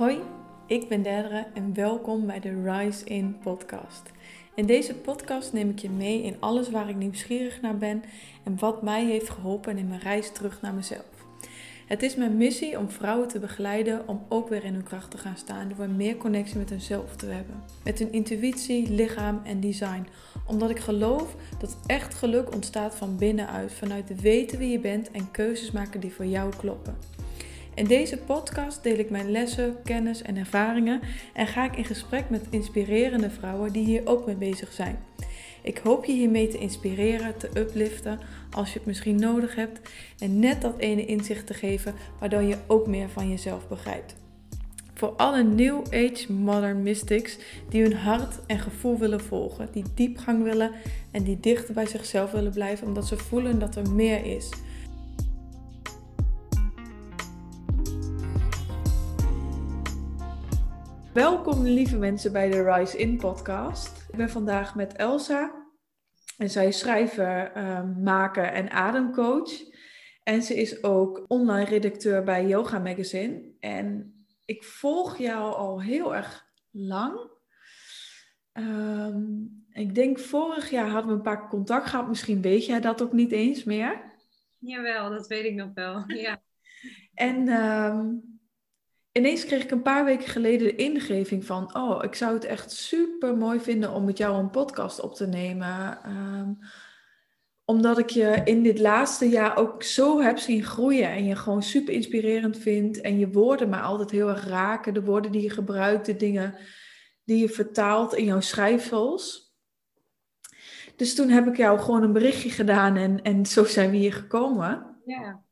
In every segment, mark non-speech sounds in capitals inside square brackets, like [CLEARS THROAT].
Hoi, ik ben Derdere en welkom bij de Rise In podcast. In deze podcast neem ik je mee in alles waar ik nieuwsgierig naar ben en wat mij heeft geholpen in mijn reis terug naar mezelf. Het is mijn missie om vrouwen te begeleiden om ook weer in hun kracht te gaan staan door meer connectie met hunzelf te hebben. Met hun intuïtie, lichaam en design. Omdat ik geloof dat echt geluk ontstaat van binnenuit, vanuit weten wie je bent en keuzes maken die voor jou kloppen. In deze podcast deel ik mijn lessen, kennis en ervaringen en ga ik in gesprek met inspirerende vrouwen die hier ook mee bezig zijn. Ik hoop je hiermee te inspireren, te upliften als je het misschien nodig hebt en net dat ene inzicht te geven waardoor je ook meer van jezelf begrijpt. Voor alle New Age Modern Mystics die hun hart en gevoel willen volgen, die diepgang willen en die dichter bij zichzelf willen blijven omdat ze voelen dat er meer is. Welkom lieve mensen bij de Rise In podcast. Ik ben vandaag met Elsa en zij is schrijver, ehm, maker en ademcoach. En ze is ook online redacteur bij Yoga Magazine. En ik volg jou al heel erg lang. Ehm, ik denk vorig jaar hadden we een paar contact gehad. Misschien weet jij dat ook niet eens meer. Jawel, dat weet ik nog wel. Ja. [LAUGHS] en ehm, ineens kreeg ik een paar weken geleden de ingeving van, oh, ik zou het echt super mooi vinden om met jou een podcast op te nemen. Um, omdat ik je in dit laatste jaar ook zo heb zien groeien en je gewoon super inspirerend vind en je woorden maar altijd heel erg raken, de woorden die je gebruikt, de dingen die je vertaalt in jouw schrijfsels. Dus toen heb ik jou gewoon een berichtje gedaan en, en zo zijn we hier gekomen. Ja.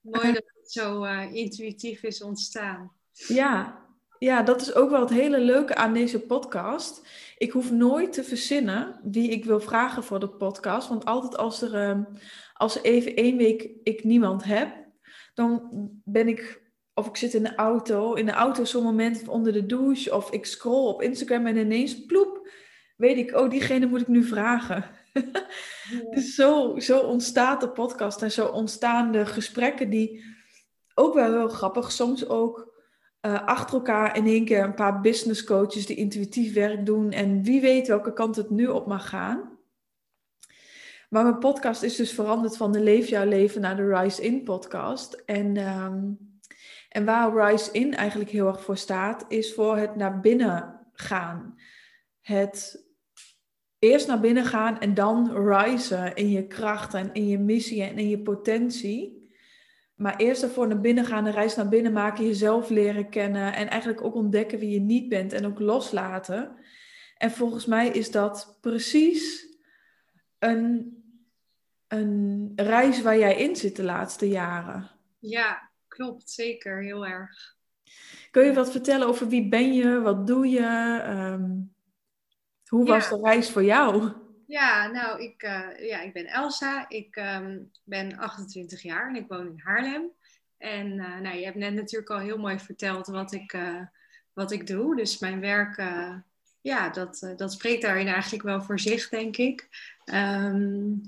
Mooi dat zo uh, intuïtief is ontstaan. Ja, ja, dat is ook wel het hele leuke aan deze podcast. Ik hoef nooit te verzinnen wie ik wil vragen voor de podcast. Want altijd als er, um, als er even één week ik niemand heb, dan ben ik, of ik zit in de auto, in de auto zo'n moment onder de douche, of ik scroll op Instagram en ineens ploep, weet ik, oh, diegene moet ik nu vragen. [LAUGHS] dus zo, zo ontstaat de podcast en zo ontstaan de gesprekken die ook wel heel grappig. Soms ook uh, achter elkaar in één keer een paar business coaches die intuïtief werk doen. En wie weet welke kant het nu op mag gaan. Maar mijn podcast is dus veranderd van de Leef jouw leven naar de Rise In podcast. En, um, en waar Rise In eigenlijk heel erg voor staat, is voor het naar binnen gaan. Het eerst naar binnen gaan en dan risen in je kracht en in je missie en in je potentie. Maar eerst ervoor naar binnen gaan, een reis naar binnen maken, jezelf leren kennen en eigenlijk ook ontdekken wie je niet bent en ook loslaten. En volgens mij is dat precies een, een reis waar jij in zit de laatste jaren. Ja, klopt, zeker, heel erg. Kun je wat vertellen over wie ben je, wat doe je? Um, hoe was de reis voor jou? Ja, nou, ik, uh, ja, ik ben Elsa. Ik um, ben 28 jaar en ik woon in Haarlem. En uh, nou, je hebt net natuurlijk al heel mooi verteld wat ik, uh, wat ik doe. Dus mijn werk, ja, dat, dat spreekt daarin eigenlijk wel voor zich, denk ik. Um,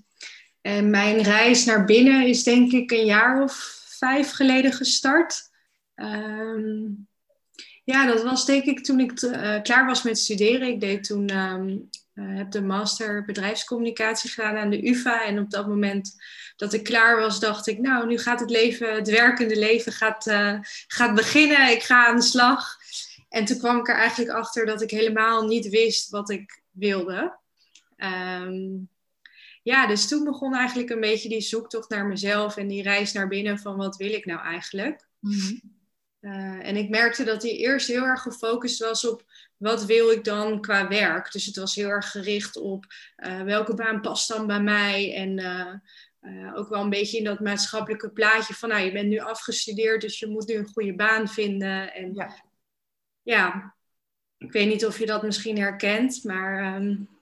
en mijn reis naar binnen is denk ik een jaar of vijf geleden gestart. Um, ja, dat was denk ik toen ik klaar was met studeren. Ik deed toen uh, heb de master bedrijfscommunicatie gedaan aan de UvA. En op dat moment dat ik klaar was, dacht ik, nou, nu gaat het leven, het werkende leven gaat, uh, gaat beginnen. Ik ga aan de slag. En toen kwam ik er eigenlijk achter dat ik helemaal niet wist wat ik wilde. Um, ja, dus toen begon eigenlijk een beetje die zoektocht naar mezelf en die reis naar binnen van wat wil ik nou eigenlijk. Mm. Uh, en ik merkte dat die eerst heel erg gefocust was op wat wil ik dan qua werk? Dus het was heel erg gericht op uh, welke baan past dan bij mij. En uh, ook wel een beetje in dat maatschappelijke plaatje van, nou, je bent nu afgestudeerd, dus je moet nu een goede baan vinden. En ja, ja ik weet niet of je dat misschien herkent, maar. Um...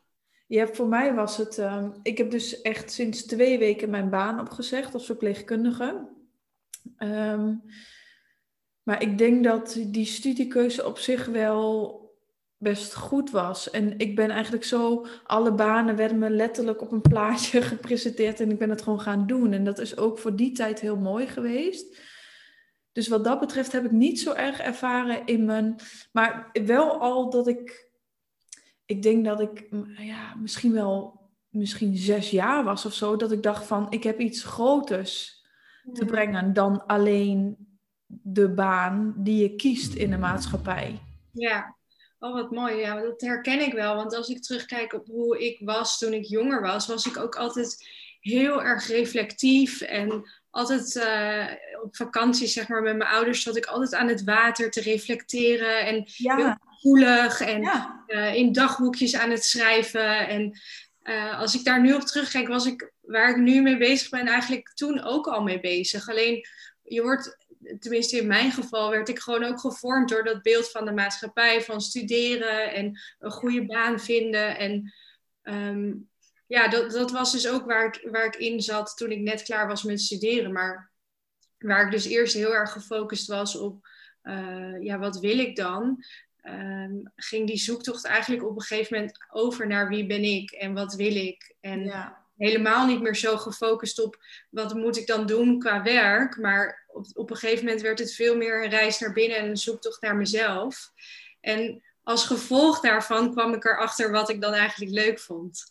Ja, voor mij was het. Um, ik heb dus echt sinds twee weken mijn baan opgezegd als verpleegkundige. Um, maar ik denk dat die studiekeuze op zich wel best goed was. En ik ben eigenlijk zo, alle banen werden me letterlijk op een plaatje [LAUGHS] gepresenteerd en ik ben het gewoon gaan doen. En dat is ook voor die tijd heel mooi geweest. Dus wat dat betreft heb ik niet zo erg ervaren in mijn. Maar wel al dat ik. Ik denk dat ik ja, misschien wel misschien zes jaar was of zo. Dat ik dacht van ik heb iets groters te brengen dan alleen de baan die je kiest in de maatschappij. Ja, oh wat mooi. Ja, dat herken ik wel. Want als ik terugkijk op hoe ik was toen ik jonger was, was ik ook altijd heel erg reflectief en altijd uh, op vakantie, zeg maar, met mijn ouders zat ik altijd aan het water te reflecteren en ja. heel gevoelig en uh, in dagboekjes aan het schrijven. En uh, als ik daar nu op terugkijk, was ik waar ik nu mee bezig ben eigenlijk toen ook al mee bezig. Alleen je wordt, tenminste in mijn geval, werd ik gewoon ook gevormd door dat beeld van de maatschappij, van studeren en een goede baan vinden. En um, ja, dat, dat was dus ook waar ik, waar ik in zat toen ik net klaar was met studeren. Maar waar ik dus eerst heel erg gefocust was op, uh, ja, wat wil ik dan? Um, ging die zoektocht eigenlijk op een gegeven moment over naar wie ben ik en wat wil ik. En ja. Helemaal niet meer zo gefocust op wat moet ik dan doen qua werk. Maar op, op een gegeven moment werd het veel meer een reis naar binnen en een zoektocht naar mezelf. En als gevolg daarvan kwam ik erachter wat ik dan eigenlijk leuk vond.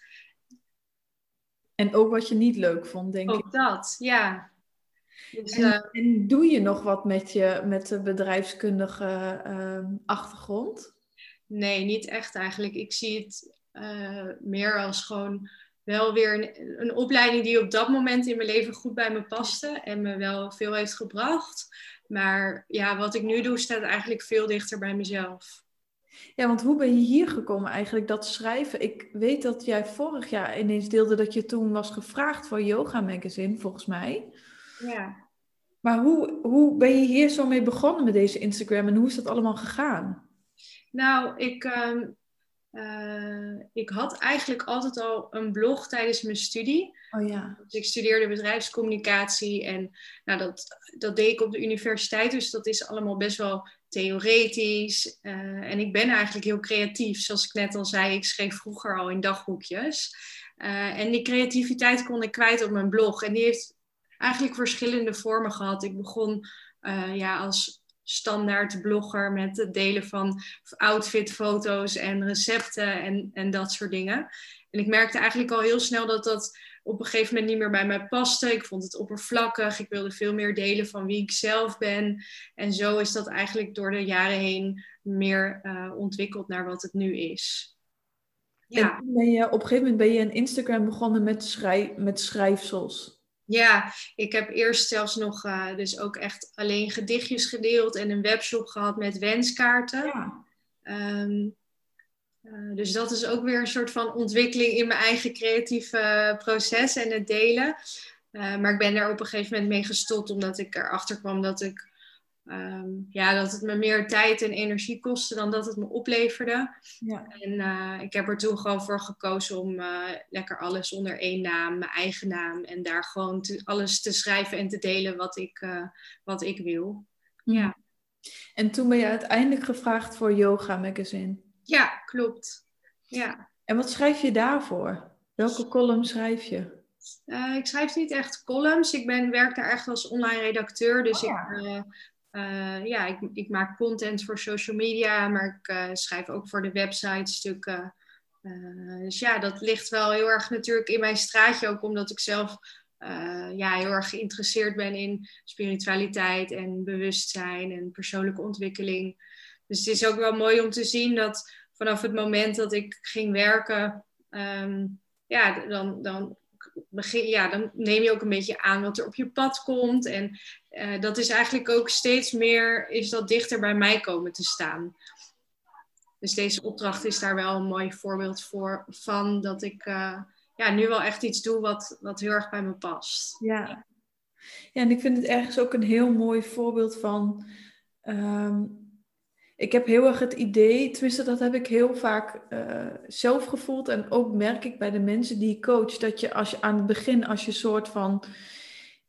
En ook wat je niet leuk vond, denk ook ik. Ook dat, ja. Dus, en, uh, en, doe je nog wat met, je, met de bedrijfskundige uh, achtergrond? Nee, niet echt eigenlijk. Ik zie het uh, meer als gewoon wel weer een, een, opleiding die op dat moment in mijn leven goed bij me paste en me wel veel heeft gebracht. Maar ja, wat ik nu doe staat eigenlijk veel dichter bij mezelf. Ja, want hoe ben je hier gekomen eigenlijk, dat schrijven? Ik weet dat jij vorig jaar ineens deelde dat je toen was gevraagd voor Yoga Magazine, volgens mij. Ja. Maar hoe, hoe ben je hier zo mee begonnen met deze Instagram en hoe is dat allemaal gegaan? Nou, ik, um, uh, ik had eigenlijk altijd al een blog tijdens mijn studie. Oh ja. Dus ik studeerde bedrijfscommunicatie en nou, dat, dat deed ik op de universiteit. Dus dat is allemaal best wel theoretisch. Uh, en ik ben eigenlijk heel creatief. Zoals ik net al zei, ik schreef vroeger al in dagboekjes. Uh, en die creativiteit kon ik kwijt op mijn blog. En die heeft eigenlijk verschillende vormen gehad. Ik begon ja, als standaard blogger met het delen van outfitfoto's en recepten en, en dat soort dingen. En ik merkte eigenlijk al heel snel dat dat op een gegeven moment niet meer bij mij paste. Ik vond het oppervlakkig. Ik wilde veel meer delen van wie ik zelf ben. En zo is dat eigenlijk door de jaren heen meer uh, ontwikkeld naar wat het nu is. Ja. En ben je, op een gegeven moment ben je een Instagram begonnen met, schrijf, met schrijfsels. Ja, ik heb eerst zelfs nog uh, dus ook echt alleen gedichtjes gedeeld en een webshop gehad met wenskaarten. Ja. Um, uh, dus dat is ook weer een soort van ontwikkeling in mijn eigen creatieve proces en het delen. Uh, maar ik ben daar op een gegeven moment mee gestopt omdat ik erachter kwam dat ik Um, ja, dat het me meer tijd en energie kostte dan dat het me opleverde. Ja. En uh, ik heb er toen gewoon voor gekozen om uh, lekker alles onder één naam, mijn eigen naam, en daar gewoon te, alles te schrijven en te delen wat ik, uh, wat ik wil. Mm. Ja. En toen ben je uiteindelijk gevraagd voor Yoga Magazine. Ja, klopt. Ja. En wat schrijf je daarvoor? Welke column schrijf je? Uh, ik schrijf niet echt columns. Ik ben, werk daar echt als online redacteur. Dus oh, ja. ik, uh, uh, ja, ik, ik, maak content voor social media, maar ik uh, schrijf ook voor de website stukken. Uh, dus ja, dat ligt wel heel erg natuurlijk in mijn straatje, ook omdat ik zelf ja, heel erg geïnteresseerd ben in spiritualiteit en bewustzijn en persoonlijke ontwikkeling. Dus het is ook wel mooi om te zien dat vanaf het moment dat ik ging werken, um, ja, dan, dan ja, dan neem je ook een beetje aan wat er op je pad komt. En uh, dat is eigenlijk ook steeds meer, is dat dichter bij mij komen te staan. Dus deze opdracht is daar wel een mooi voorbeeld voor, van dat ik uh, ja, nu wel echt iets doe wat, wat heel erg bij me past. Ja. ja, en ik vind het ergens ook een heel mooi voorbeeld van um, ik heb heel erg het idee, tenminste dat heb ik heel vaak uh, zelf gevoeld en ook merk ik bij de mensen die ik coach, dat je als je aan het begin, als je soort van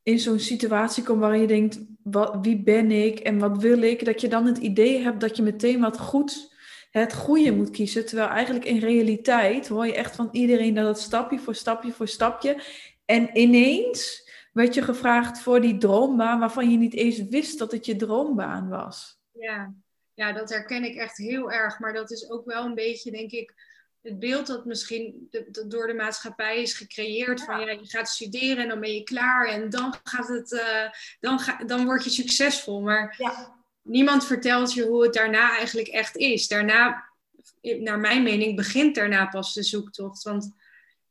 in zo'n situatie komt waarin je denkt, wat, wie ben ik en wat wil ik, dat je dan het idee hebt dat je meteen wat goed, het goede moet kiezen, terwijl eigenlijk in realiteit hoor je echt van iedereen dat het stapje voor stapje voor stapje en ineens werd je gevraagd voor die droombaan waarvan je niet eens wist dat het je droombaan was. Ja. Ja, dat herken ik echt heel erg. Maar dat is ook wel een beetje, denk ik, het beeld dat misschien door de maatschappij is gecreëerd. Van ja, je gaat studeren en dan ben je klaar en dan gaat het, uh, dan, ga, dan word je succesvol. Maar ja. niemand vertelt je hoe het daarna eigenlijk echt is. Daarna, naar mijn mening, begint daarna pas de zoektocht. Want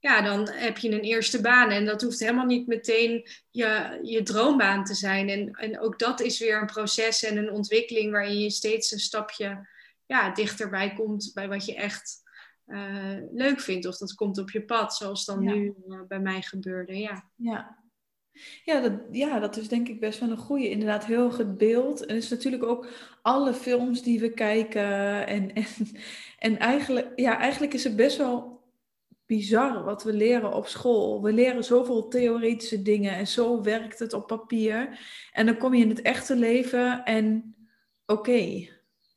ja, dan heb je een eerste baan. En dat hoeft helemaal niet meteen je, je droombaan te zijn. En, en ook dat is weer een proces en een ontwikkeling waarin je steeds een stapje ja, dichterbij komt bij wat je echt uh, leuk vindt. Of dat komt op je pad, zoals dan nu uh, bij mij gebeurde. Ja, ja. Ja dat, ja, dat is denk ik best wel een goede. Inderdaad, heel erg het beeld. En het is natuurlijk ook alle films die we kijken. En, en, en eigenlijk, ja, eigenlijk is het best wel bizar wat we leren op school. We leren zoveel theoretische dingen en zo werkt het op papier. En dan kom je in het echte leven en oké,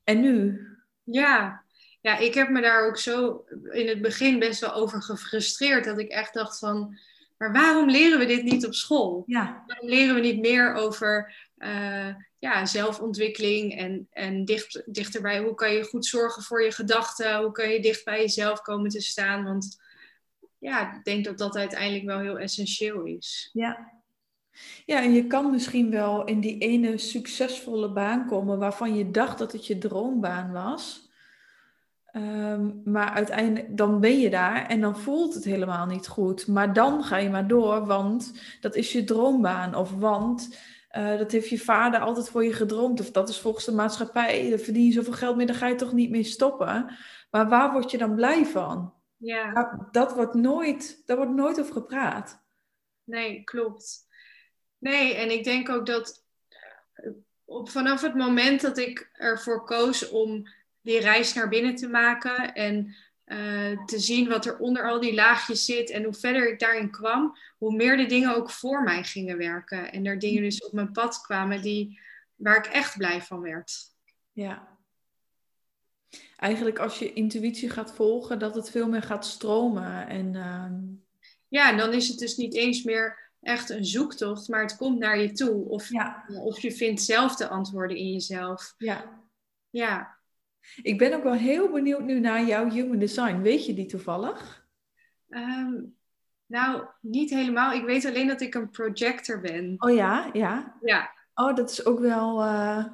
en nu? Ja. ja, ik heb me daar ook zo in het begin best wel over gefrustreerd. Dat ik echt dacht van, maar waarom leren we dit niet op school? Ja. Waarom leren we niet meer over uh, ja, zelfontwikkeling en, en dicht, dichterbij, hoe kan je goed zorgen voor je gedachten? Hoe kan je dicht bij jezelf komen te staan? Want ja, ik denk dat dat uiteindelijk wel heel essentieel is. Ja. Ja, en je kan misschien wel in die ene succesvolle baan komen waarvan je dacht dat het je droombaan was. Ehm, maar uiteindelijk, dan ben je daar en dan voelt het helemaal niet goed. Maar dan ga je maar door, want dat is je droombaan. Of want uh, dat heeft je vader altijd voor je gedroomd. Of dat is volgens de maatschappij, dan verdien je zoveel geld mee, dan ga je toch niet meer stoppen. Maar waar word je dan blij van? Ja. Dat, wordt nooit, daar wordt nooit over gepraat. Nee, klopt. Nee, en ik denk ook dat eh, op, vanaf het moment dat ik ervoor koos om die reis naar binnen te maken en uh, te zien wat er onder al die laagjes zit en hoe verder ik daarin kwam, hoe meer de dingen ook voor mij gingen werken. En er dingen dus op mijn pad kwamen die, waar ik echt blij van werd. Ja, eigenlijk als je intuïtie gaat volgen, dat het veel meer gaat stromen. En, uh... Ja, en dan is het dus niet eens meer echt een zoektocht, maar het komt naar je toe. Of, ja. of je vindt zelf de antwoorden in jezelf. Ja. Ja. Ik ben ook wel heel benieuwd nu naar jouw human design. Weet je die toevallig? Um, nou, niet helemaal. Ik weet alleen dat ik een projector ben. Oh ja, ja. Ja. Oh, dat is ook wel. Uh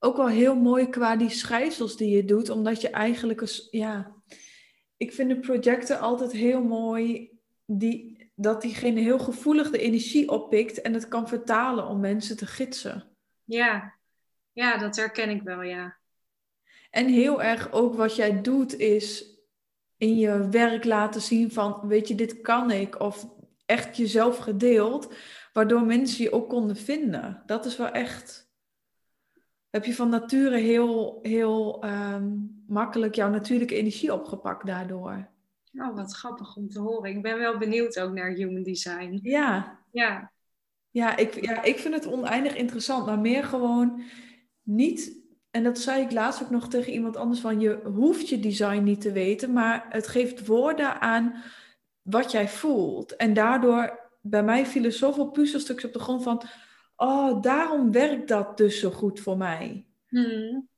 ook wel heel mooi qua die schrijfsels die je doet, omdat je eigenlijk, een, ja, ik vind de projecten altijd heel mooi die, dat diegene heel gevoelig de energie oppikt en het kan vertalen om mensen te gidsen. Ja, ja, dat herken ik wel, ja. En heel erg ook wat jij doet is in je werk laten zien van, weet je, dit kan ik, of echt jezelf gedeeld, waardoor mensen je ook konden vinden. Dat is wel echt heb je van nature heel, heel um, makkelijk jouw natuurlijke energie opgepakt daardoor. Oh, wat grappig om te horen. Ik ben wel benieuwd ook naar human design. Ja. Ja. Ja, ik, ja, ik vind het oneindig interessant, maar meer gewoon niet. En dat zei ik laatst ook nog tegen iemand anders van je hoeft je design niet te weten, maar het geeft woorden aan wat jij voelt. En daardoor, bij mij vielen zoveel puzzelstukjes op de grond van, oh, daarom werkt dat dus zo goed voor mij. Hmm.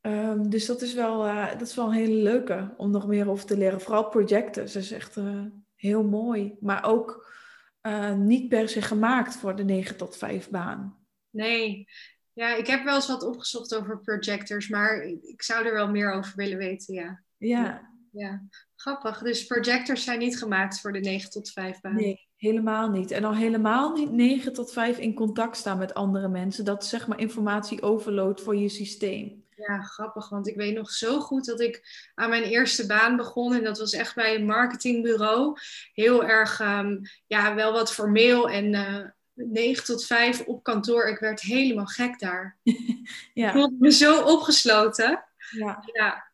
Um, dus dat is, wel, uh, dat is wel een hele leuke om nog meer over te leren. Vooral projecten, dat is echt uh, heel mooi. Maar ook uh, niet per se gemaakt voor de 9 tot 5 baan. Nee, ja, ik heb wel eens wat opgezocht over projectors, maar ik zou er wel meer over willen weten, ja. Ja. Ja, grappig. Dus projectors zijn niet gemaakt voor de 9 tot 5 baan. Nee, Helemaal niet. En al helemaal niet 9 tot 5 in contact staan met andere mensen. Dat zeg maar informatie overload voor je systeem. Ja, grappig. Want ik weet nog zo goed dat ik aan mijn eerste baan begon. En dat was echt bij een marketingbureau. Heel erg, um, ja, wel wat formeel. En uh, eh, 9 tot 5 op kantoor. Ik werd helemaal gek daar. [LAUGHS] ja. Ik voelde me zo opgesloten. Ja. ja.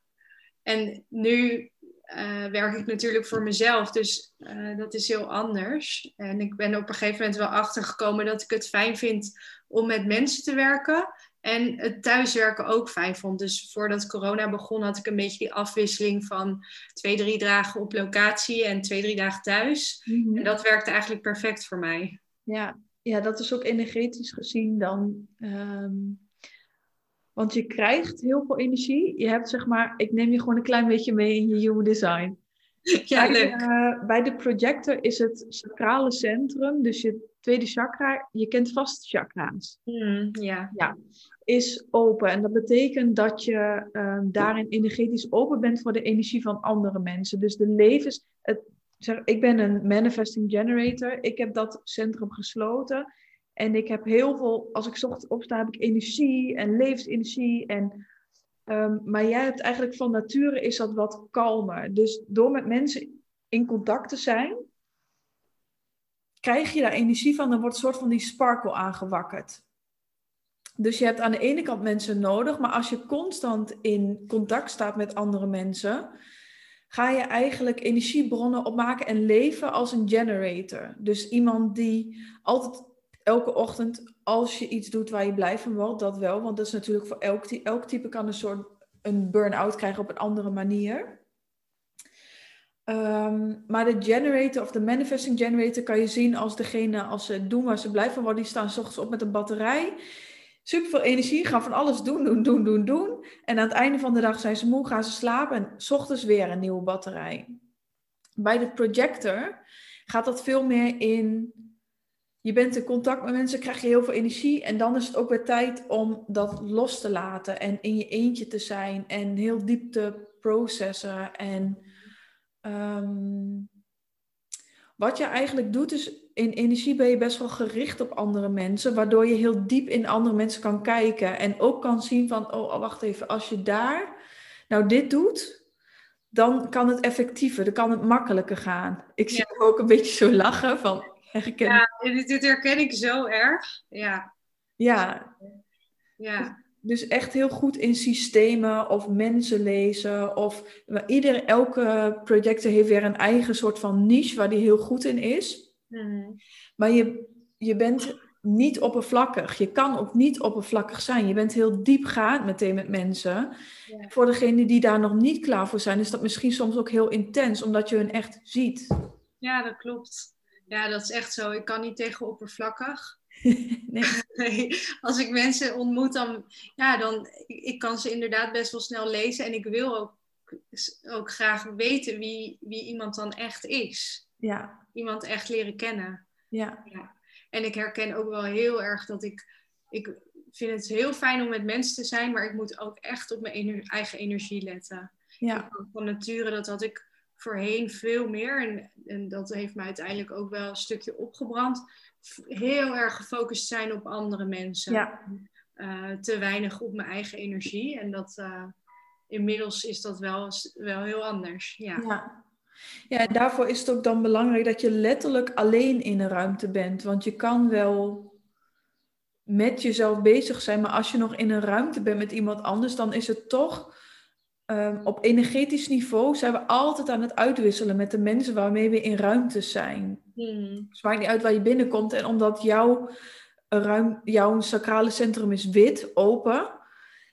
En nu uh, werk ik natuurlijk voor mezelf. Dus uh, dat is heel anders. En ik ben op een gegeven moment wel achtergekomen dat ik het fijn vind om met mensen te werken. En het thuiswerken ook fijn vond. Dus voordat corona begon had ik een beetje die afwisseling van twee, drie dagen op locatie en twee, drie dagen thuis. Mm -hmm. En dat werkte eigenlijk perfect voor mij. Ja, ja dat is ook energetisch gezien dan. ehm, want je krijgt heel veel energie. Je hebt zeg maar, ik neem je gewoon een klein beetje mee in je human design. [LAUGHS] Ja, bij, eh, bij de projector is het sacrale centrum, dus je tweede chakra, je kent vast chakra's, Hmm, ja. is open. En dat betekent dat je ehm, daarin energetisch open bent voor de energie van andere mensen. Dus de levens, het, zeg, ik ben een manifesting generator, ik heb dat centrum gesloten. En ik heb heel veel, als ik ochtends opsta, heb ik energie en levensenergie. En, ehm, maar jij hebt eigenlijk van nature is dat wat kalmer. Dus door met mensen in contact te zijn, krijg je daar energie van. Dan wordt een soort van die sparkle aangewakkerd. Dus je hebt aan de ene kant mensen nodig, maar als je constant in contact staat met andere mensen, ga je eigenlijk energiebronnen opmaken en leven als een generator. Dus iemand die altijd elke ochtend, als je iets doet waar je blij van wordt, dat wel. Want dat is natuurlijk voor elk, elk type kan een soort een burn-out krijgen op een andere manier. Ehm, maar de generator of de manifesting generator kan je zien als degene, als ze doen waar ze blij van worden, die staan s ochtends op met een batterij. Super veel energie, gaan van alles doen, doen, doen, doen, doen. En aan het einde van de dag zijn ze moe, gaan ze slapen en s ochtends weer een nieuwe batterij. Bij de projector gaat dat veel meer in. Je bent in contact met mensen, krijg je heel veel energie. En dan is het ook weer tijd om dat los te laten. En in je eentje te zijn. En heel diep te processen. En ehm, wat je eigenlijk doet is, in energie ben je best wel gericht op andere mensen. Waardoor je heel diep in andere mensen kan kijken. En ook kan zien van, oh wacht even, als je daar nou dit doet dan kan het effectiever, dan kan het makkelijker gaan. Ik zie ook een beetje zo lachen van herken. Ja. Ja, dit, dit herken ik zo erg. Ja, ja. dus echt heel goed in systemen of mensen lezen. Of ieder, elke projector heeft weer een eigen soort van niche waar die heel goed in is. Mhm. Maar je, je bent niet oppervlakkig. Je kan ook niet oppervlakkig zijn. Je bent heel diepgaand meteen met mensen. Ja. Voor degenen die daar nog niet klaar voor zijn, is dat misschien soms ook heel intens, omdat je hun echt ziet. ja, dat klopt. Ja, dat is echt zo. Ik kan niet tegen oppervlakkig. [LAUGHS] nee. Nee, als ik mensen ontmoet, dan, ja, dan ik, kan ze inderdaad best wel snel lezen. En ik wil ook, ook graag weten wie, wie iemand dan echt is. Ja, Iemand echt leren kennen. ja, Ja. En ik herken ook wel heel erg dat ik, ik vind het heel fijn om met mensen te zijn, maar ik moet ook echt op mijn ener- eigen energie letten. ja, Van nature, dat had ik voorheen veel meer. En, en dat heeft mij uiteindelijk ook wel een stukje opgebrand. Heel erg gefocust zijn op andere mensen. ja, Eh, te weinig op mijn eigen energie. En dat eh, inmiddels is dat wel, wel heel anders. Ja. ja. Ja, en daarvoor is het ook dan belangrijk dat je letterlijk alleen in een ruimte bent. Want je kan wel met jezelf bezig zijn, maar als je nog in een ruimte bent met iemand anders, dan is het toch ehm, op energetisch niveau zijn we altijd aan het uitwisselen met de mensen waarmee we in ruimtes zijn. Hmm. Het maakt niet uit waar je binnenkomt. En omdat jouw, ruim, jouw sacrale centrum is wit, open.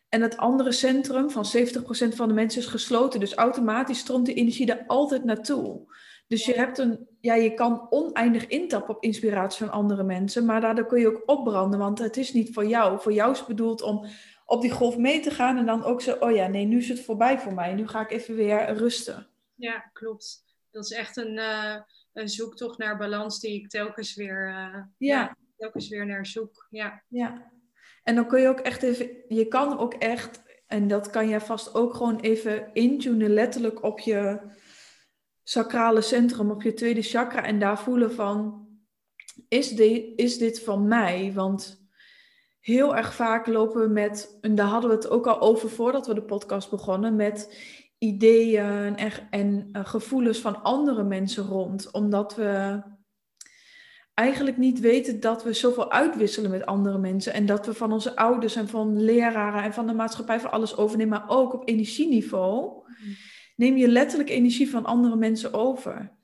En het andere centrum van 70% van de mensen is gesloten. Dus automatisch stroomt die energie daar altijd naartoe. Dus je, hebt een, ja, je kan oneindig intappen op inspiratie van andere mensen. Maar daardoor kun je ook opbranden. Want het is niet voor jou. Voor jou is het bedoeld om op die golf mee te gaan. En dan ook zo, oh ja, nee, nu is het voorbij voor mij. Nu ga ik even weer rusten. Ja, klopt. Dat is echt een, eh, een zoektocht naar balans die ik telkens weer, eh, Ja. telkens weer naar zoek. Ja. Ja, en dan kun je ook echt even, je kan ook echt, en dat kan jij vast ook gewoon even intunen, letterlijk op je sacrale centrum, op je tweede chakra, en daar voelen van, is dit, is dit van mij? Want heel erg vaak lopen we met, en daar hadden we het ook al over voordat we de podcast begonnen, met ideeën en, en eh, gevoelens van andere mensen rond, omdat we eigenlijk niet weten dat we zoveel uitwisselen met andere mensen. En dat we van onze ouders en van leraren en van de maatschappij van alles overnemen. Maar ook op energieniveau neem je letterlijk energie van andere mensen over.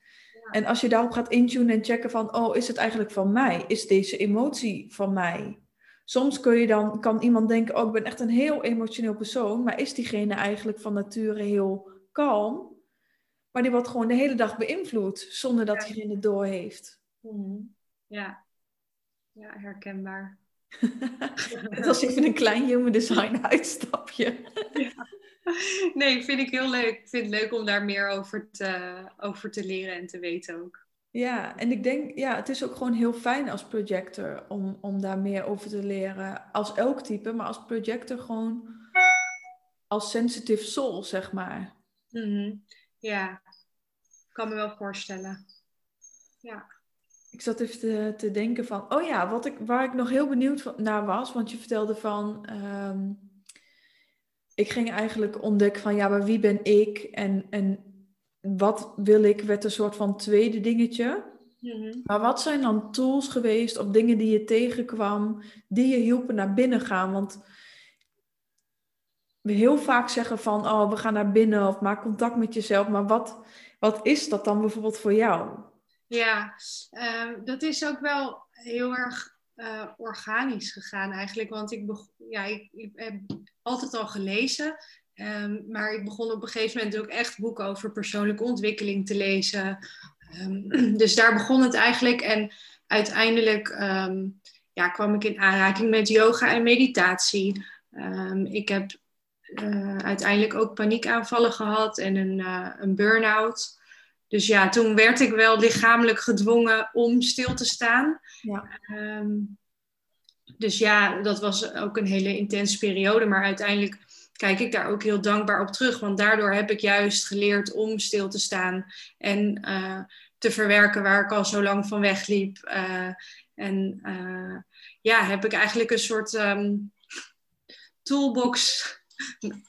En als je daarop gaat intunen en checken van, oh, is het eigenlijk van mij? Is deze emotie van mij? Soms kun je dan, kan iemand denken, oh, ik ben echt een heel emotioneel persoon. Maar is diegene eigenlijk van nature heel kalm? Maar die wordt gewoon de hele dag beïnvloed, zonder dat diegene het doorheeft. Mhm. Ja. Ja, herkenbaar. [LAUGHS] Het was even een klein human design [LAUGHS] uitstapje. ja. Nee, vind ik heel leuk. Ik vind het leuk om daar meer over te, over te leren en te weten ook. Ja, en ik denk, ja, het is ook gewoon heel fijn als projector om, om daar meer over te leren. Als elk type, maar als projector gewoon als sensitive soul, zeg maar. Mhm. Ja, ik kan me wel voorstellen. Ja. Ik zat even te, te denken van, oh ja, wat ik, waar ik nog heel benieuwd naar was, want je vertelde van, ehm, ik ging eigenlijk ontdekken van, ja, maar wie ben ik en, en wat wil ik, werd een soort van tweede dingetje. Mhm. Maar wat zijn dan tools geweest of dingen die je tegenkwam, die je hielpen naar binnen gaan? Want we heel vaak zeggen van, oh, we gaan naar binnen of maak contact met jezelf. Maar wat, wat is dat dan bijvoorbeeld voor jou? Ja, ehm, dat is ook wel heel erg eh, organisch gegaan eigenlijk. Want ik, ja, ik, ik, heb altijd al gelezen. Ehm, maar ik begon op een gegeven moment ook echt boeken over persoonlijke ontwikkeling te lezen. Ehm, [CLEARS THROAT] dus daar begon het eigenlijk. En uiteindelijk ja, kwam ik in aanraking met yoga en meditatie. ik heb uh, uiteindelijk ook paniekaanvallen gehad en een, uh, een burn-out. Dus ja, toen werd ik wel lichamelijk gedwongen om stil te staan. Ja. Dus ja, dat was ook een hele intense periode. Maar uiteindelijk kijk ik daar ook heel dankbaar op terug. Want daardoor heb ik juist geleerd om stil te staan en uh, te verwerken waar ik al zo lang van wegliep. en ja, heb ik eigenlijk een soort um, toolbox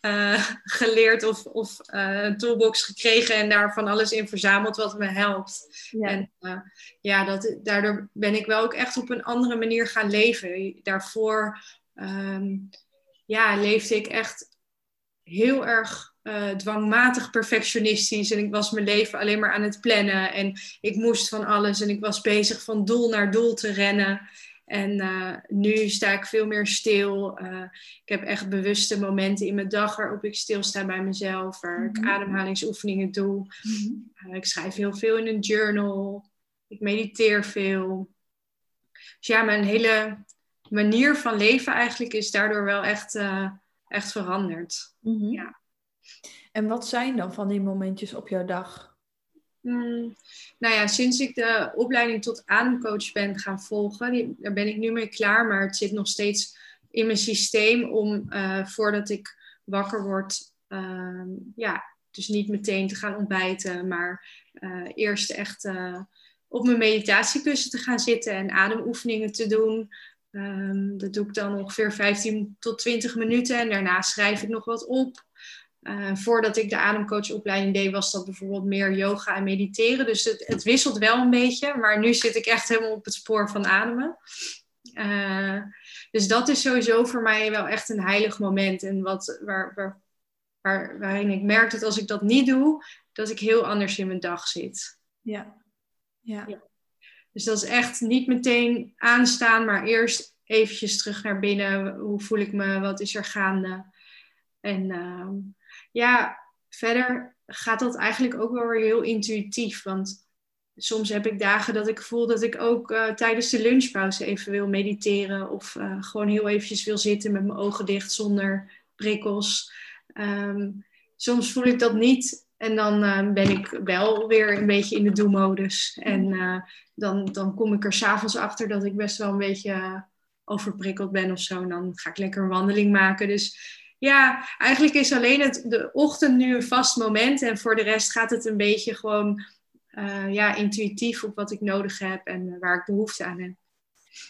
uh, geleerd of, of uh, een toolbox gekregen en daar van alles in verzameld wat me helpt. Ja. En uh, ja, dat, daardoor ben ik wel ook echt op een andere manier gaan leven. Daarvoor um, ja, leefde ik echt heel erg dwangmatig perfectionistisch en ik was mijn leven alleen maar aan het plannen en ik moest van alles en ik was bezig van doel naar doel te rennen. En uh, nu sta ik veel meer stil. Uh, ik heb echt bewuste momenten in mijn dag waarop ik stilsta bij mezelf, waar ik Mhm. ademhalingsoefeningen doe. Uh, ik schrijf heel veel in een journal. Ik mediteer veel. Dus ja, mijn hele manier van leven eigenlijk is daardoor wel echt, eh, echt veranderd. Mhm. Ja. En wat zijn dan van die momentjes op jouw dag? Hmm, nou ja, sinds ik de opleiding tot ademcoach ben gaan volgen, die, daar ben ik nu mee klaar, maar het zit nog steeds in mijn systeem om eh, voordat ik wakker word, ehm, ja, dus niet meteen te gaan ontbijten, maar eh, eerst echt eh, op mijn meditatiekussen te gaan zitten en ademoefeningen te doen. Ehm, dat doe ik dan ongeveer 15 tot 20 minuten en daarna schrijf ik nog wat op. Uh, voordat ik de ademcoachopleiding deed, was dat bijvoorbeeld meer yoga en mediteren. Dus het, het, wisselt wel een beetje, maar nu zit ik echt helemaal op het spoor van ademen. Uh, dus dat is sowieso voor mij wel echt een heilig moment. En wat, waar, waar, waar, waarin ik merk dat als ik dat niet doe, dat ik heel anders in mijn dag zit. Ja. ja. ja. Dus dat is echt niet meteen aanstaan, maar eerst eventjes terug naar binnen. Hoe voel ik me? Wat is er gaande? En uh, ja, verder gaat dat eigenlijk ook wel weer heel intuïtief. Want soms heb ik dagen dat ik voel dat ik ook uh, tijdens de lunchpauze even wil mediteren. Of uh, gewoon heel eventjes wil zitten met mijn ogen dicht zonder prikkels. Um, soms voel ik dat niet. En dan uh, ben ik wel weer een beetje in de do-modus. En uh, dan, dan kom ik er s'avonds achter dat ik best wel een beetje overprikkeld ben of zo. En dan ga ik lekker een wandeling maken. Dus ja, eigenlijk is alleen het, de ochtend nu een vast moment. En voor de rest gaat het een beetje gewoon uh, ja, intuïtief op wat ik nodig heb en waar ik behoefte aan heb.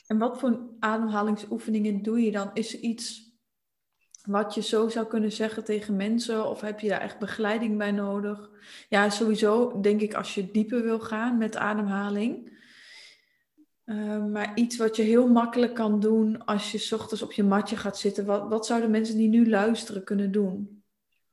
En wat voor ademhalingsoefeningen doe je dan? Is er iets wat je zo zou kunnen zeggen tegen mensen? Of heb je daar echt begeleiding bij nodig? Ja, sowieso denk ik als je dieper wil gaan met ademhaling. Uh, maar iets wat je heel makkelijk kan doen als je 's ochtends op je matje gaat zitten. Wat, wat zouden mensen die nu luisteren kunnen doen?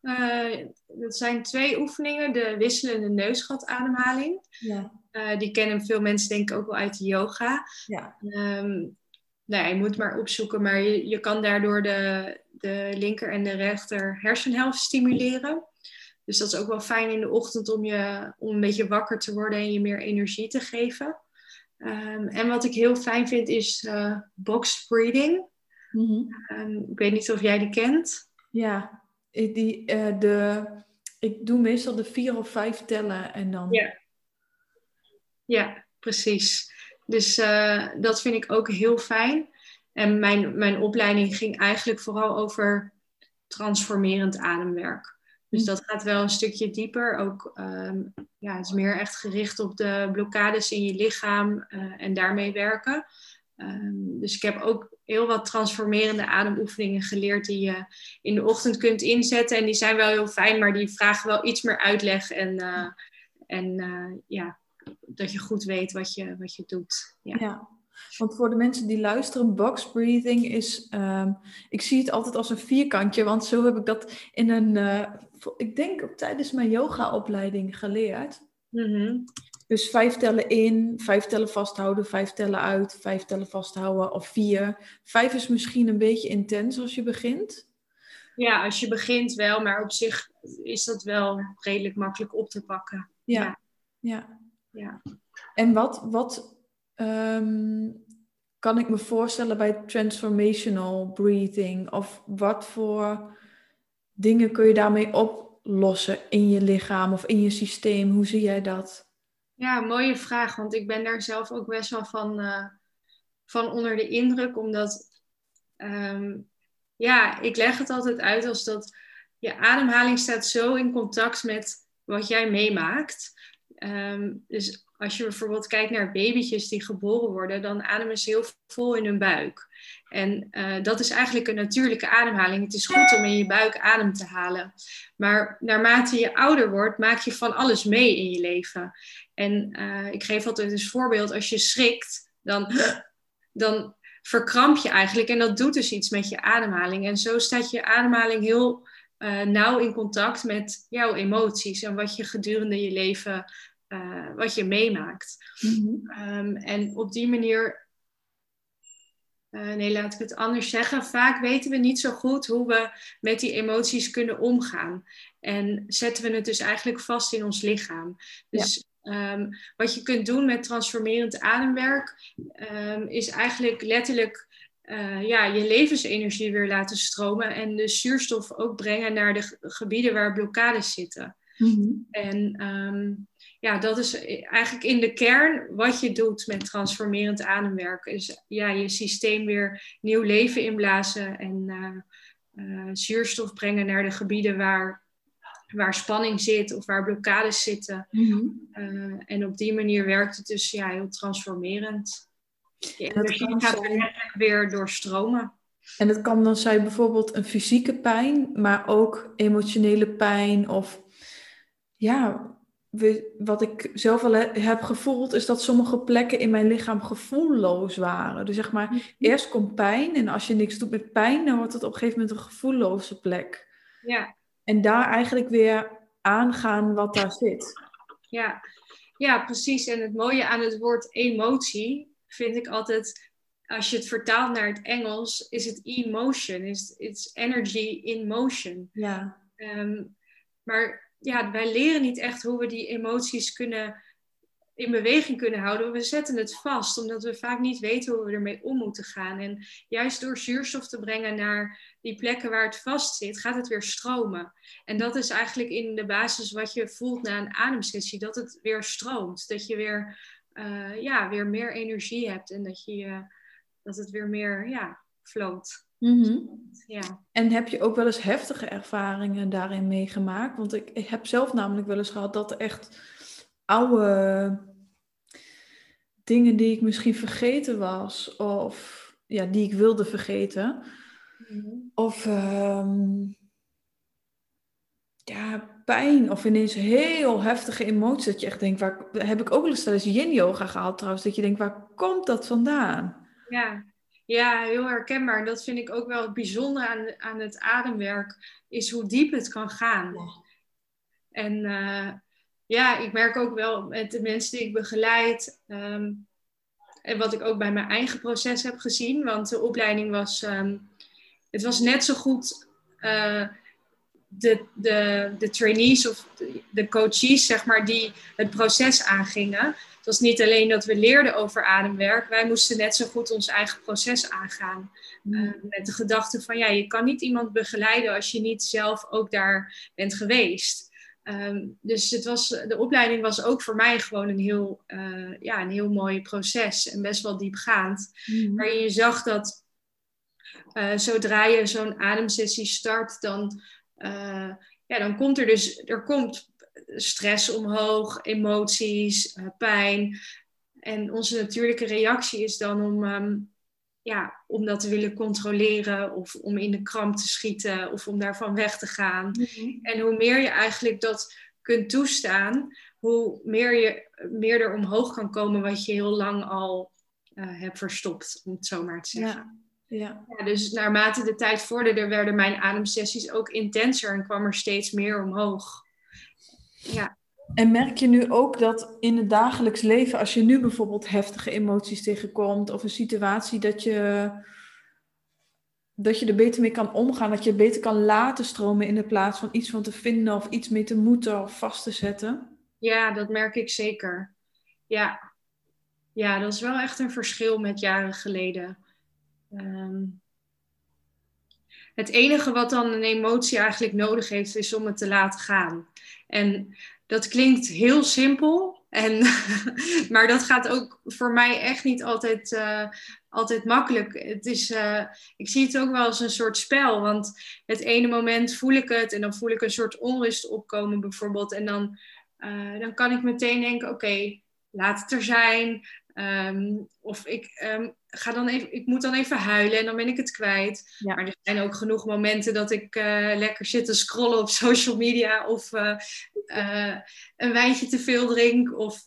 Uh, dat zijn twee oefeningen. De wisselende neusgatademhaling. Ja. Uh, die kennen veel mensen denk ik ook wel uit de yoga. Ja. Um, nou ja, je moet maar opzoeken. Maar je, je kan daardoor de, de linker en de rechter hersenhelft stimuleren. Dus dat is ook wel fijn in de ochtend om, je, om een beetje wakker te worden en je meer energie te geven. Ehm, en wat ik heel fijn vind is uh, box breathing. Mhm. Ehm, ik weet niet of jij die kent. Ja, die, uh, de, ik doe meestal de vier of vijf tellen en dan. Ja, ja precies. Dus uh, dat vind ik ook heel fijn. En mijn, mijn opleiding ging eigenlijk vooral over transformerend ademwerk. Dus dat gaat wel een stukje dieper. Ook, um, ja, het is meer echt gericht op de blokkades in je lichaam uh, en daarmee werken. Um, dus ik heb ook heel wat transformerende ademoefeningen geleerd die je in de ochtend kunt inzetten. En die zijn wel heel fijn, maar die vragen wel iets meer uitleg. En, uh, en uh, ja, dat je goed weet wat je, wat je doet. Ja. ja. Want voor de mensen die luisteren, box breathing is, um, ik zie het altijd als een vierkantje, want zo heb ik dat in een, uh, ik denk ook tijdens mijn yogaopleiding geleerd. Mm -hmm. Dus vijf tellen in, vijf tellen vasthouden, vijf tellen uit, vijf tellen vasthouden of vier. Vijf is misschien een beetje intens als je begint. Ja, als je begint wel, maar op zich is dat wel redelijk makkelijk op te pakken. Ja, ja. ja. En wat, wat um, kan ik me voorstellen bij transformational breathing? Of wat voor dingen kun je daarmee oplossen in je lichaam of in je systeem? Hoe zie jij dat? Ja, mooie vraag, want ik ben daar zelf ook best wel van, uh, van onder de indruk, omdat um, ja, ik leg het altijd uit als dat je ademhaling staat zo in contact met wat jij meemaakt. Um, dus als je bijvoorbeeld kijkt naar babytjes die geboren worden, dan ademen ze heel vol in hun buik. En uh, dat is eigenlijk een natuurlijke ademhaling. Het is goed om in je buik adem te halen. Maar naarmate je ouder wordt, maak je van alles mee in je leven. En uh, ik geef altijd een voorbeeld. Als je schrikt, dan, dan verkramp je eigenlijk. En dat doet dus iets met je ademhaling. En zo staat je ademhaling heel uh, nauw in contact met jouw emoties. En wat je gedurende je leven uh, wat je meemaakt. Mm-hmm. um, en op die manier, uh, nee, laat ik het anders zeggen. Vaak weten we niet zo goed hoe we met die emoties kunnen omgaan. En zetten we het dus eigenlijk vast in ons lichaam. Dus ja. um, wat je kunt doen met transformerend ademwerk, um, is eigenlijk letterlijk. Uh, ja, je levensenergie weer laten stromen en de zuurstof ook brengen naar de gebieden waar blokkades zitten. Mm-hmm. En um, ja, dat is eigenlijk in de kern wat je doet met transformerend ademwerken. Is ja, je systeem weer nieuw leven inblazen en uh, uh, zuurstof brengen naar de gebieden waar, waar spanning zit of waar blokkades zitten. Uh, en op die manier werkt het dus ja, heel transformerend. Je energie gaat zijn... weer doorstromen. En het kan dan zijn bijvoorbeeld een fysieke pijn, maar ook emotionele pijn of ja, wat ik zelf wel heb gevoeld, is dat sommige plekken in mijn lichaam gevoelloos waren. Dus zeg maar, mhm. eerst komt pijn en als je niks doet met pijn, dan wordt het op een gegeven moment een gevoelloze plek. Ja. En daar eigenlijk weer aangaan wat daar zit. Ja. ja, precies. En het mooie aan het woord emotie vind ik altijd, als je het vertaalt naar het Engels, is het emotion. Is it's energy in motion. Ja. Um, maar ja, wij leren niet echt hoe we die emoties kunnen in beweging kunnen houden. We zetten het vast, omdat we vaak niet weten hoe we ermee om moeten gaan. En juist door zuurstof te brengen naar die plekken waar het vast zit, gaat het weer stromen. En dat is eigenlijk in de basis wat je voelt na een ademsessie, dat het weer stroomt. Dat je weer, uh, ja, weer meer energie hebt en dat, je, dat het weer meer ja, floot. Mm ja. En heb je ook wel eens heftige ervaringen daarin meegemaakt? Want ik, ik, heb zelf namelijk wel eens gehad dat er echt oude dingen die ik misschien vergeten was, of ja, die ik wilde vergeten, mm of um, ja, pijn, of ineens heel heftige emoties, dat je echt denkt, waar heb ik ook wel eens tijdens yin yoga gehad trouwens, dat je denkt, waar komt dat vandaan? Ja, ja, heel herkenbaar. Dat vind ik ook wel het bijzondere aan, aan het ademwerk, is hoe diep het kan gaan. En uh, ja, ik merk ook wel met de mensen die ik begeleid, um, en wat ik ook bij mijn eigen proces heb gezien, want de opleiding was, um, het was net zo goed uh, de, de, de trainees of de, de coaches, zeg maar, die het proces aangingen. Het was niet alleen dat we leerden over ademwerk, wij moesten net zo goed ons eigen proces aangaan. Uh, met de gedachte van, ja, je kan niet iemand begeleiden als je niet zelf ook daar bent geweest. Um, dus het was, de opleiding was ook voor mij gewoon een heel, uh, ja, een heel mooi proces en best wel diepgaand. Mm. Waarin je zag dat uh, zodra je zo'n ademsessie start, dan, uh, ja, dan komt er dus er komt stress omhoog, emoties, pijn. En onze natuurlijke reactie is dan om um, ja, om dat te willen controleren of om in de kramp te schieten of om daarvan weg te gaan. Mhm. En hoe meer je eigenlijk dat kunt toestaan, hoe meer, je, meer er omhoog kan komen wat je heel lang al uh, hebt verstopt, om het zo maar te zeggen. Ja. Ja. ja. dus naarmate de tijd vorderde, werden mijn ademsessies ook intenser en kwam er steeds meer omhoog. Ja. En merk je nu ook dat in het dagelijks leven, als je nu bijvoorbeeld heftige emoties tegenkomt of een situatie dat je, dat je er beter mee kan omgaan, dat je beter kan laten stromen in de plaats van iets van te vinden of iets mee te moeten of vast te zetten? Ja, dat merk ik zeker. Ja, ja dat is wel echt een verschil met jaren geleden. Um, het enige wat dan een emotie eigenlijk nodig heeft, is om het te laten gaan. En dat klinkt heel simpel. En, [LAUGHS] maar dat gaat ook voor mij echt niet altijd, uh, altijd makkelijk. Het is, uh, ik zie het ook wel als een soort spel. Want het ene moment voel ik het en dan voel ik een soort onrust opkomen bijvoorbeeld. En dan, uh, dan kan ik meteen denken, oké, laat het er zijn. Um, of ik, um, ga dan even, ik moet dan even huilen en dan ben ik het kwijt. Ja. Maar er zijn ook genoeg momenten dat ik uh, lekker zit te scrollen op [LAUGHS] social media of uh, uh, een wijntje te veel drink. Of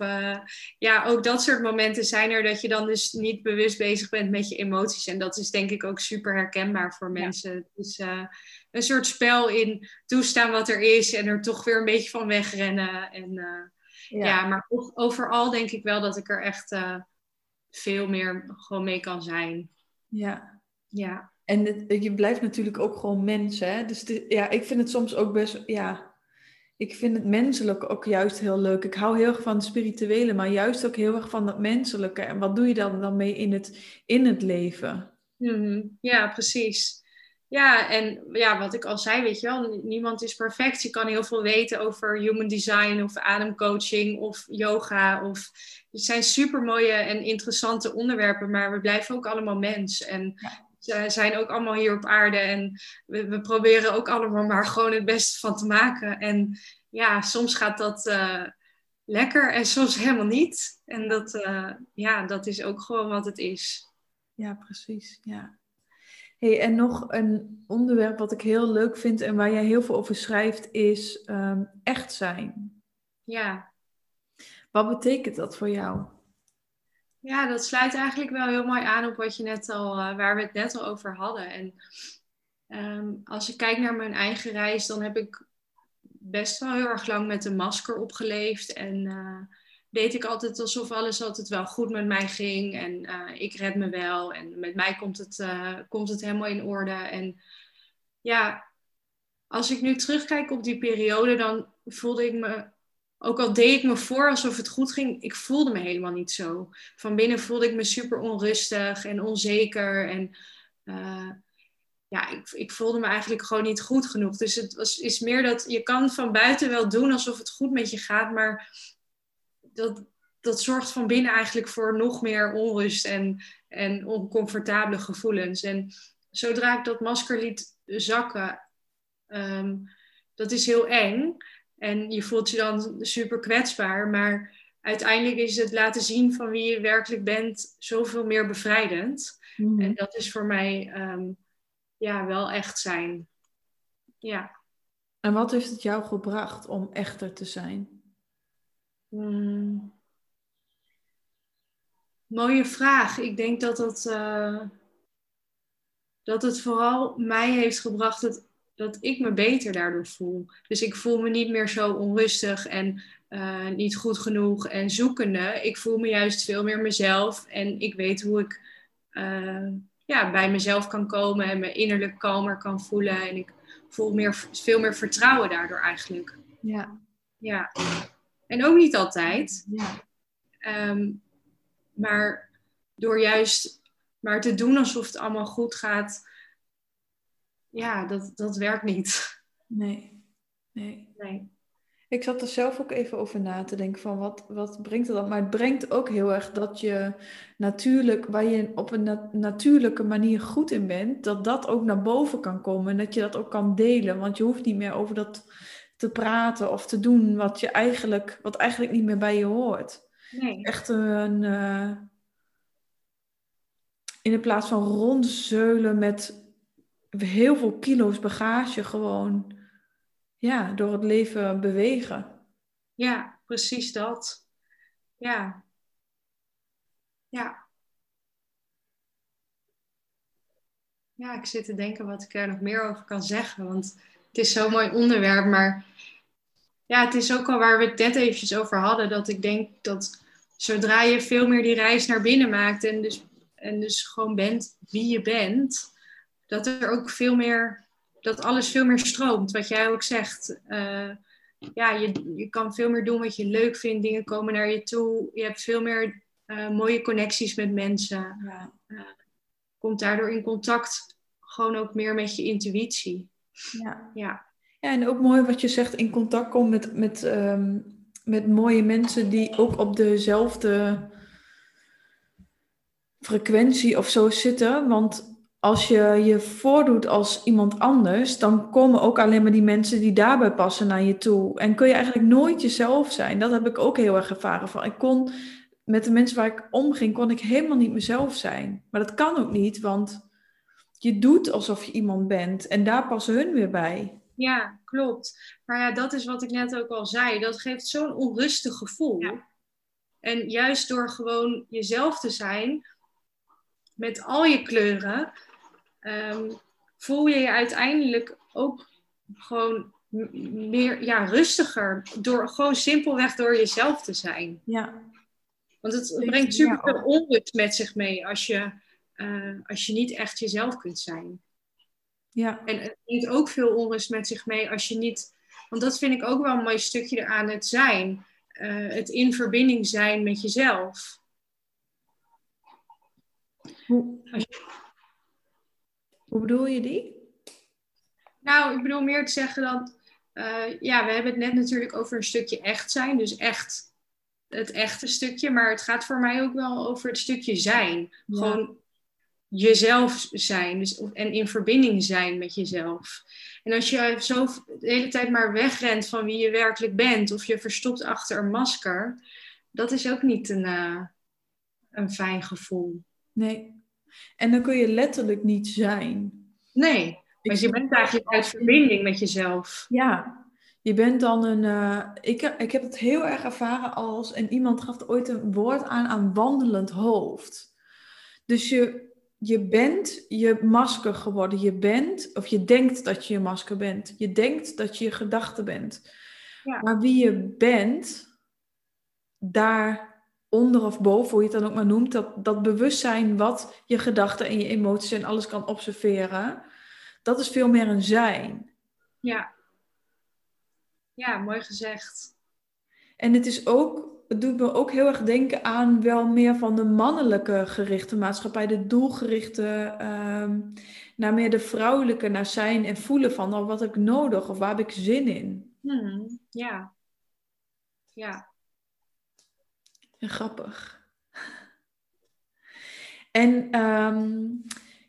ja, ook dat soort momenten zijn er dat je dan dus niet bewust bezig bent met je emoties. En dat is denk ik ook super herkenbaar voor mensen. Ja. Het is een soort spel in toestaan wat er is en er toch weer een beetje van wegrennen. En, ja. ja. maar overal denk ik wel dat ik er echt veel meer gewoon mee kan zijn. Ja. Ja. En het, je blijft natuurlijk ook gewoon mens, hè? Dus ja, ik vind het soms ook best, ja, ik vind het menselijke ook juist heel leuk. Ik hou heel erg van het spirituele, maar juist ook heel erg van het menselijke. En wat doe je dan, dan mee in het, in het leven? Mm Ja, precies. Ja, en ja, wat ik al zei, weet je wel, niemand is perfect. Je kan heel veel weten over human design of ademcoaching of yoga. Of, het zijn super mooie en interessante onderwerpen, maar we blijven ook allemaal mens. En ze zijn ook allemaal hier op aarde en we, we, proberen ook allemaal maar gewoon het beste van te maken. En ja, soms gaat dat uh, lekker en soms helemaal niet. En dat, uh, ja, dat is ook gewoon wat het is. Ja, precies. Ja. Hey, en nog een onderwerp wat ik heel leuk vind en waar jij heel veel over schrijft, is um, echt zijn. Ja. Wat betekent dat voor jou? Ja, dat sluit eigenlijk wel heel mooi aan op wat je net al, uh, waar we het net al over hadden. En um, als ik kijk naar mijn eigen reis, dan heb ik best wel heel erg lang met een masker opgeleefd. En uh, deed ik altijd alsof alles altijd wel goed met mij ging. En uh, ik red me wel. En met mij komt het, uh, komt het helemaal in orde. En ja, als ik nu terugkijk op die periode, dan voelde ik me. Ook al deed ik me voor alsof het goed ging, ik voelde me helemaal niet zo. Van binnen voelde ik me super onrustig en onzeker. En uh, ja, ik, ik, voelde me eigenlijk gewoon niet goed genoeg. Dus het was, is meer dat je kan van buiten wel doen alsof het goed met je gaat, maar dat, dat zorgt van binnen eigenlijk voor nog meer onrust en, en oncomfortabele gevoelens. En zodra ik dat masker liet zakken, um, dat is heel eng. En je voelt je dan super kwetsbaar. Maar uiteindelijk is het laten zien van wie je werkelijk bent zoveel meer bevrijdend. Mm. En dat is voor mij um, ja, wel echt zijn. Ja. En wat heeft het jou gebracht om echter te zijn? Hmm. Mooie vraag. Ik denk dat het, uh, dat het vooral mij heeft gebracht dat, dat ik me beter daardoor voel. Dus ik voel me niet meer zo onrustig en uh, niet goed genoeg en zoekende. Ik voel me juist veel meer mezelf en ik weet hoe ik, uh, ja, bij mezelf kan komen en me innerlijk kalmer kan voelen. En ik voel meer, veel meer vertrouwen daardoor eigenlijk. Ja. Ja. En ook niet altijd. Ja. Ehm, maar door juist maar te doen alsof het allemaal goed gaat, ja, dat, dat werkt niet. Nee. Nee. Nee. Ik zat er zelf ook even over na te denken van wat, wat brengt het dan? Maar het brengt ook heel erg dat je natuurlijk, waar je op een natuurlijke manier goed in bent, dat dat ook naar boven kan komen en dat je dat ook kan delen. Want je hoeft niet meer over dat te praten of te doen wat, je eigenlijk, wat eigenlijk niet meer bij je hoort. Nee. Echt een, uh, in plaats van rondzeulen met heel veel kilo's bagage gewoon ja, door het leven bewegen. Ja, precies dat. Ja. Ja. Ja, ik zit te denken wat ik er nog meer over kan zeggen. Want het is zo'n mooi onderwerp. Maar ja, het is ook al waar we het net eventjes over hadden. Dat ik denk dat zodra je veel meer die reis naar binnen maakt. En dus, en dus gewoon bent wie je bent. Dat er ook veel meer dat alles veel meer stroomt. Wat jij ook zegt. Uh, ja, je, je kan veel meer doen wat je leuk vindt. Dingen komen naar je toe. Je hebt veel meer uh, mooie connecties met mensen. Ja. Uh, komt daardoor in contact gewoon ook meer met je intuïtie. Ja. ja. Ja, en ook mooi wat je zegt, in contact komen met, met, um, met mooie mensen die ook op dezelfde frequentie of zo zitten. Want als je je voordoet als iemand anders, dan komen ook alleen maar die mensen die daarbij passen naar je toe. En kun je eigenlijk nooit jezelf zijn. Dat heb ik ook heel erg ervaren van. Ik kon met de mensen waar ik omging, kon ik helemaal niet mezelf zijn. Maar dat kan ook niet, want je doet alsof je iemand bent en daar passen hun weer bij. Ja, klopt. Maar ja, dat is wat ik net ook al zei. Dat geeft zo'n onrustig gevoel. Ja. En juist door gewoon jezelf te zijn, met al je kleuren, um, voel je je uiteindelijk ook gewoon meer ja, rustiger. Door gewoon simpelweg door jezelf te zijn. Ja. Want het brengt super veel onrust met zich mee als je, uh, als je niet echt jezelf kunt zijn. Ja. En het brengt ook veel onrust met zich mee als je niet. Want dat vind ik ook wel een mooi stukje aan het zijn. Uh, het in verbinding zijn met jezelf. Hoe, hoe bedoel je die? Nou, ik bedoel meer te zeggen dat, uh, ja, we hebben het net natuurlijk over een stukje echt zijn. Dus echt het echte stukje. Maar het gaat voor mij ook wel over het stukje zijn. Ja. Gewoon jezelf zijn. Dus, en in verbinding zijn met jezelf. En als je zo de hele tijd maar wegrent van wie je werkelijk bent. Of je verstopt achter een masker. Dat is ook niet een, uh, een fijn gevoel. Nee. En dan kun je letterlijk niet zijn. Nee, want je bent eigenlijk uit verbinding met jezelf. Ja, je bent dan een. Uh, ik, ik heb het heel erg ervaren als. En iemand gaf ooit een woord aan aan wandelend hoofd. Dus je, je bent je masker geworden. Je bent, of je denkt dat je je masker bent. Je denkt dat je je gedachte bent. Ja. Maar wie je bent, daar onder of boven, hoe je het dan ook maar noemt, dat, dat bewustzijn wat je gedachten en je emoties en alles kan observeren, dat is veel meer een zijn. Ja. Ja, mooi gezegd. En het is ook, het doet me ook heel erg denken aan wel meer van de mannelijke gerichte maatschappij, de doelgerichte, um, naar meer de vrouwelijke, naar zijn en voelen van, oh, wat heb ik nodig of waar heb ik zin in? Hmm, ja. Ja. En grappig. En um,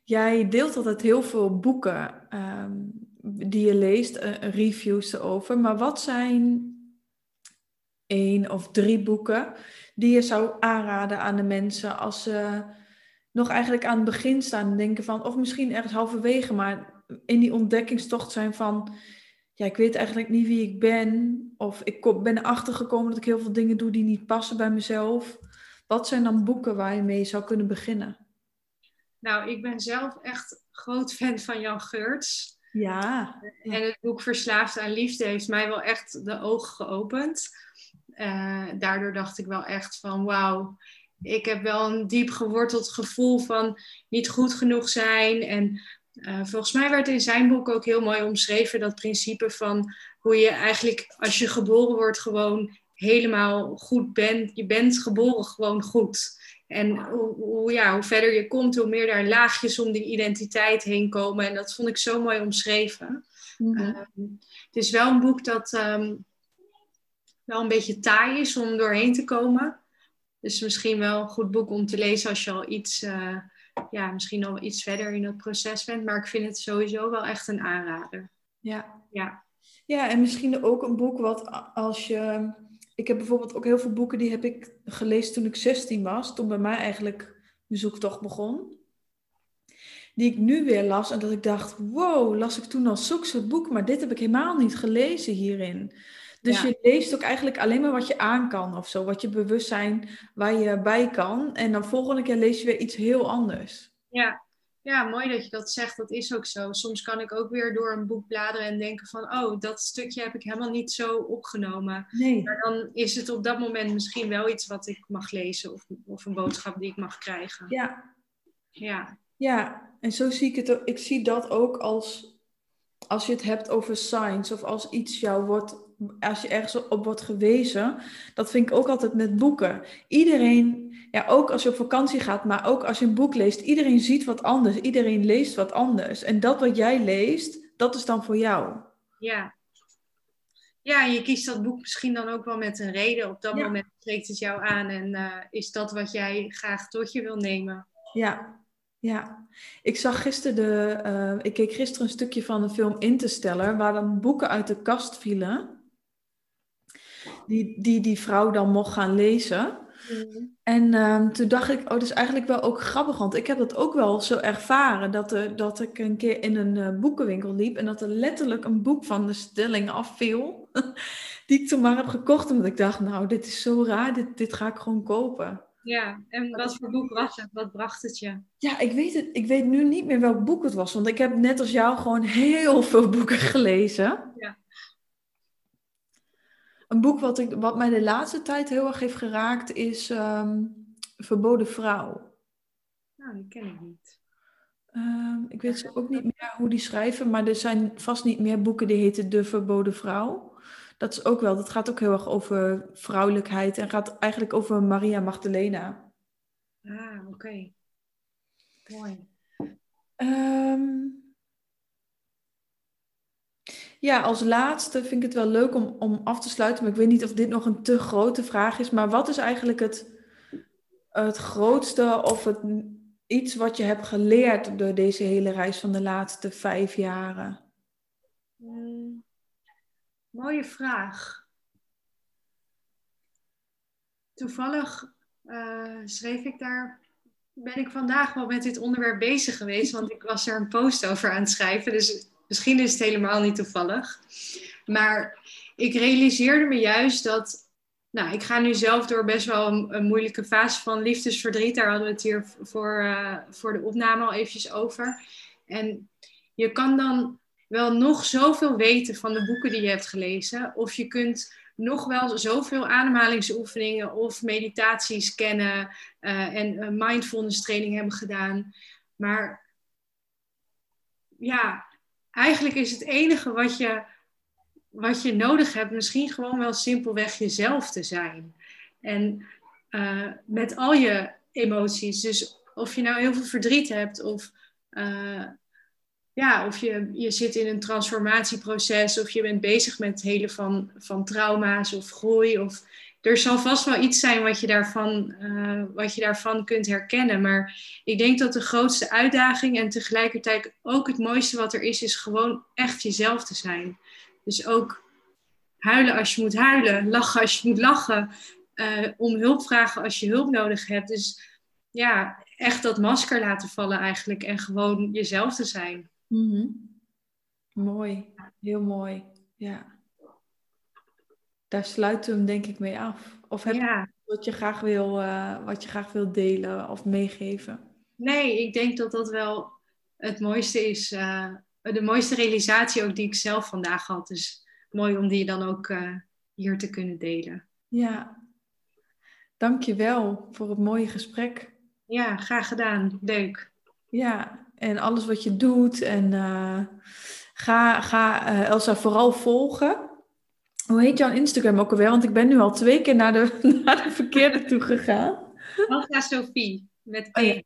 jij deelt altijd heel veel boeken um, die je leest, uh, reviews erover. Maar wat zijn één of drie boeken die je zou aanraden aan de mensen als ze nog eigenlijk aan het begin staan en denken van, of misschien ergens halverwege, maar in die ontdekkingstocht zijn van, ja, ik weet eigenlijk niet wie ik ben. Of ik ben erachter gekomen dat ik heel veel dingen doe die niet passen bij mezelf. Wat zijn dan boeken waar je mee zou kunnen beginnen? Nou, ik ben zelf echt groot fan van Jan Geurts. Ja. En het boek Verslaafd aan Liefde heeft mij wel echt de ogen geopend. Uh, daardoor dacht ik wel echt van wauw, ik heb wel een diep geworteld gevoel van niet goed genoeg zijn. En uh, volgens mij werd in zijn boek ook heel mooi omschreven dat principe van hoe je eigenlijk als je geboren wordt gewoon helemaal goed bent. Je bent geboren gewoon goed. En hoe, hoe, ja, hoe verder je komt, hoe meer daar laagjes om die identiteit heen komen. En dat vond ik zo mooi omschreven. Mm het is wel een boek dat um, wel een beetje taai is om doorheen te komen. Dus misschien wel een goed boek om te lezen als je al iets, uh, ja, misschien al iets verder in het proces bent. Maar ik vind het sowieso wel echt een aanrader. Ja. Ja, ja en misschien ook een boek wat als je ik heb bijvoorbeeld ook heel veel boeken die heb ik gelezen toen ik 16 was, toen bij mij eigenlijk mijn zoektocht begon. Die ik nu weer las en dat ik dacht, wow, las ik toen al zulk soort boek, maar dit heb ik helemaal niet gelezen hierin. Dus je leest ook eigenlijk alleen maar wat je aan kan of zo, wat je bewustzijn waar je bij kan. En dan volgende keer lees je weer iets heel anders. Ja, ja, mooi dat je dat zegt. Dat is ook zo. Soms kan ik ook weer door een boek bladeren en denken van, oh, dat stukje heb ik helemaal niet zo opgenomen. Nee. Maar dan is het op dat moment misschien wel iets wat ik mag lezen of, of een boodschap die ik mag krijgen. Ja. Ja. Ja, en zo zie ik het ook. Ik zie dat ook als, als je het hebt over science of als iets jou wordt, als je ergens op wordt gewezen. Dat vind ik ook altijd met boeken. Iedereen ja, ook als je op vakantie gaat, maar ook als je een boek leest, iedereen ziet wat anders, iedereen leest wat anders. En dat wat jij leest, dat is dan voor jou. Ja. Ja, je kiest dat boek misschien dan ook wel met een reden. Op dat moment spreekt het jou aan en uh, is dat wat jij graag tot je wil nemen. Ja, ja. Ik zag gisteren de, uh, ik keek gisteren een stukje van de film Interstellar, waar dan boeken uit de kast vielen. Die die, die vrouw dan mocht gaan lezen. Mhm. En um, toen dacht ik, oh, dat is eigenlijk wel ook grappig, want ik heb dat ook wel zo ervaren, dat, er, dat ik een keer in een uh, boekenwinkel liep en dat er letterlijk een boek van de stelling afviel, [LAUGHS] die ik toen maar heb gekocht, omdat ik dacht, nou, dit is zo raar, dit, dit ga ik gewoon kopen. Ja, en wat voor boek was het? Wat bracht het je? Ja, ik weet, het, ik weet nu niet meer welk boek het was, want ik heb net als jou gewoon heel veel boeken gelezen. Ja. Een boek wat, ik, wat mij de laatste tijd heel erg heeft geraakt is um, Verboden Vrouw. Nou, die ken ik niet. Um, ik weet ook niet meer hoe die schrijven, maar er zijn vast niet meer boeken die heten De Verboden Vrouw. Dat is ook wel, dat gaat ook heel erg over vrouwelijkheid en gaat eigenlijk over Maria Magdalena. Ah, oké. Okay. Mooi. Um, ja, als laatste vind ik het wel leuk om, om af te sluiten. Maar ik weet niet of dit nog een te grote vraag is. Maar wat is eigenlijk het, het grootste of het, iets wat je hebt geleerd door deze hele reis van de laatste vijf jaren? Hmm, mooie vraag. Toevallig uh, schreef ik daar ben ik vandaag wel met dit onderwerp bezig geweest, want ik was er een post over aan het schrijven. Dus Misschien is het helemaal niet toevallig. Maar ik realiseerde me juist dat. Nou, ik ga nu zelf door best wel een, moeilijke fase van liefdesverdriet. Daar hadden we het hier voor, uh, voor de opname al eventjes over. En je kan dan wel nog zoveel weten van de boeken die je hebt gelezen. Of je kunt nog wel zoveel ademhalingsoefeningen of meditaties kennen uh, en mindfulness training hebben gedaan. Maar ja, eigenlijk is het enige wat je, wat je nodig hebt, misschien gewoon wel simpelweg jezelf te zijn. En uh, met al je emoties. Dus of je nou heel veel verdriet hebt of, uh, ja, of je, je zit in een transformatieproces of je bent bezig met het hele van, van trauma's of groei of er zal vast wel iets zijn wat je, daarvan, uh, wat je daarvan kunt herkennen. Maar ik denk dat de grootste uitdaging en tegelijkertijd ook het mooiste wat er is, is gewoon echt jezelf te zijn. Dus ook huilen als je moet huilen, lachen als je moet lachen, uh, om hulp vragen als je hulp nodig hebt. Dus ja, echt dat masker laten vallen eigenlijk en gewoon jezelf te zijn. -hmm. Mooi, heel mooi. Ja daar sluiten we hem denk ik mee af. Of heb je wat je graag wil, uh, wat je graag wil delen of meegeven? Nee, ik denk dat dat wel het mooiste is. Uh, de mooiste realisatie ook die ik zelf vandaag had. Dus mooi om die dan ook uh, hier te kunnen delen. Ja, Dankjewel voor het mooie gesprek. Ja, graag gedaan. Leuk. Ja, en alles wat je doet. En ga, ga Elsa vooral volgen. Hoe heet jouw Instagram ook alweer? Want ik ben nu al twee keer naar de, [LAUGHS] naar de verkeerde toe gegaan. Elsa Sophie, met. Oh, ja.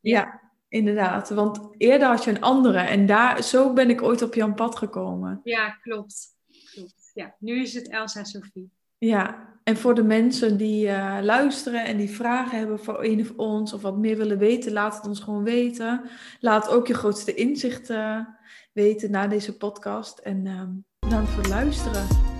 ja. inderdaad. Want eerder had je een andere. En daar, zo ben ik ooit op jouw pad gekomen. Ja, klopt. klopt. Ja, nu is het Elsa Sophie. Ja, en voor de mensen die uh, luisteren en die vragen hebben voor een of ons of wat meer willen weten, laat het ons gewoon weten. Laat ook je grootste inzichten weten na deze podcast. En uh, bedankt voor het luisteren.